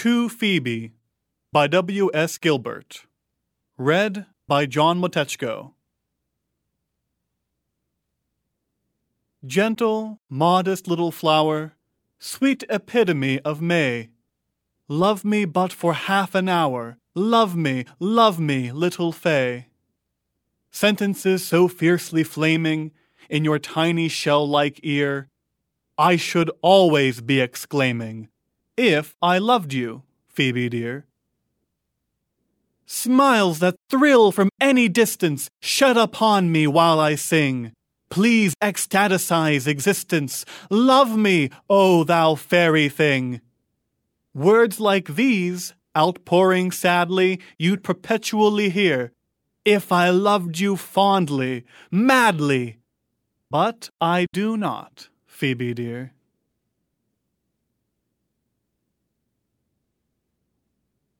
To Phoebe by W. S. Gilbert. Read by John Wojtechko. Gentle, modest little flower, sweet epitome of May. Love me but for half an hour, love me, love me, little Fay. Sentences so fiercely flaming in your tiny shell like ear, I should always be exclaiming, If I loved you, Phoebe dear. Smiles that thrill from any distance shut upon me while I sing. Please ecstaticize existence. Love me, O thou fairy thing. Words like these, outpouring sadly, you'd perpetually hear. If I loved you fondly, madly. But I do not, Phoebe dear.